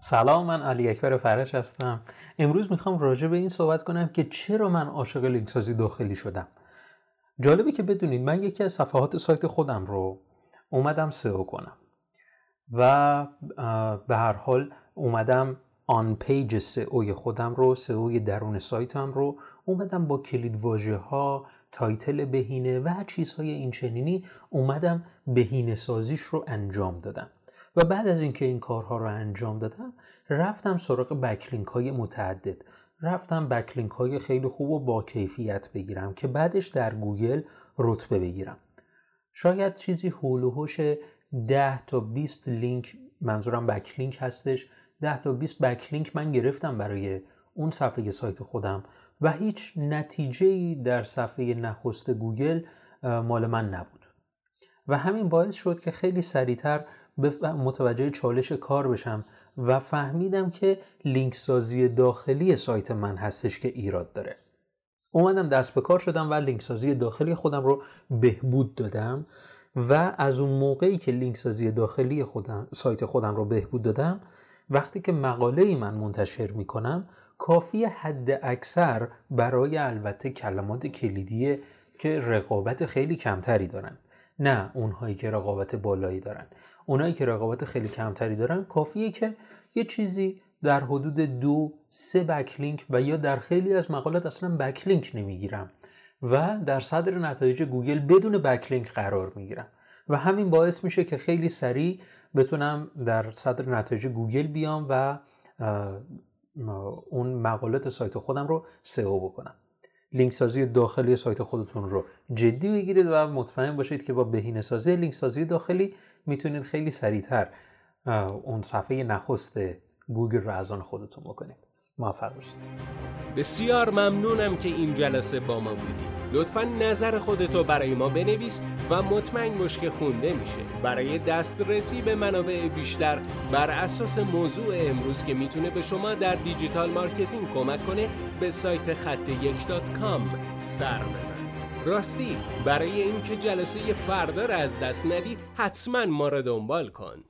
سلام من علی اکبر فرج هستم. امروز می‌خوام راجع به این صحبت کنم که چرا من عاشق لینک سازی داخلی شدم. جالبه که بدونید من یکی از صفحات سایت خودم رو اومدم سئو کنم و به هر حال اومدم آن page سئو خودم رو سئو درون سایتم رو اومدم با کلید واژه ها title بهینه و چیزهای این چنینی اومدم بهینه سازیش رو انجام دادم. و بعد از اینکه این کارها رو انجام دادم رفتم سراغ backlink های متعدد. رفتم backlink های خیلی خوب و با کیفیت بگیرم که بعدش در گوگل رتبه بگیرم. شاید چیزی حول و 10 تا 20 لینک منظورم backlink هستش 10 تا 20 backlink من گرفتم برای اون صفحه سایت خودم و هیچ نتیجه در صفحه نخست گوگل مال من نبود. و همین باعث شد که خیلی سریعتر متوجه چالش کار بشم و فهمیدم که لینک سازی داخلی سایت من هستش که ایراد داره. اومدم دست به کار شدم و لینک سازی داخلی خودم رو بهبود دادم و از اون موقعی که لینک سازی داخلی خودم سایت خودم رو بهبود دادم وقتی که مقاله ای من منتشر می‌کنم کافی حد اکثر برای البته کلمات کلیدی که رقابت خیلی کمتری دارن. نه اونهایی که رقابت بالایی دارن. اونایی که رقابت خیلی کمتری دارن کافیه که یه چیزی در حدود دو سه backlink و یا در خیلی از مقالات اصلا backlink نمی‌گیرم و در صدر نتایج گوگل بدون backlink قرار می‌گیرم. و همین باعث میشه که خیلی سریع بتونم در صدر نتایج گوگل بیام و اون مقالات سایت خودم رو سئو بکنم. لینک سازی داخلی سایت خودتون رو جدی بگیرید و مطمئن باشید که با بهینه سازی لینک سازی داخلی می‌تونید خیلی سریعتر اون صفحه نخست گوگل رو از آن خودتون بکنید. موفق باشید. بسیار ممنونم که این جلسه با ما بودید لطفا نظر خودتو برای ما بنویس و مطمئن که خونده میشه. برای دسترسی به منابع بیشتر بر اساس موضوع امروز که می‌تونه به شما در digital marketing کمک کنه به سایت خط یک سر بزن. راستی برای اینکه جلسه فردا را از دست ندی حتما ما را دنبال کن.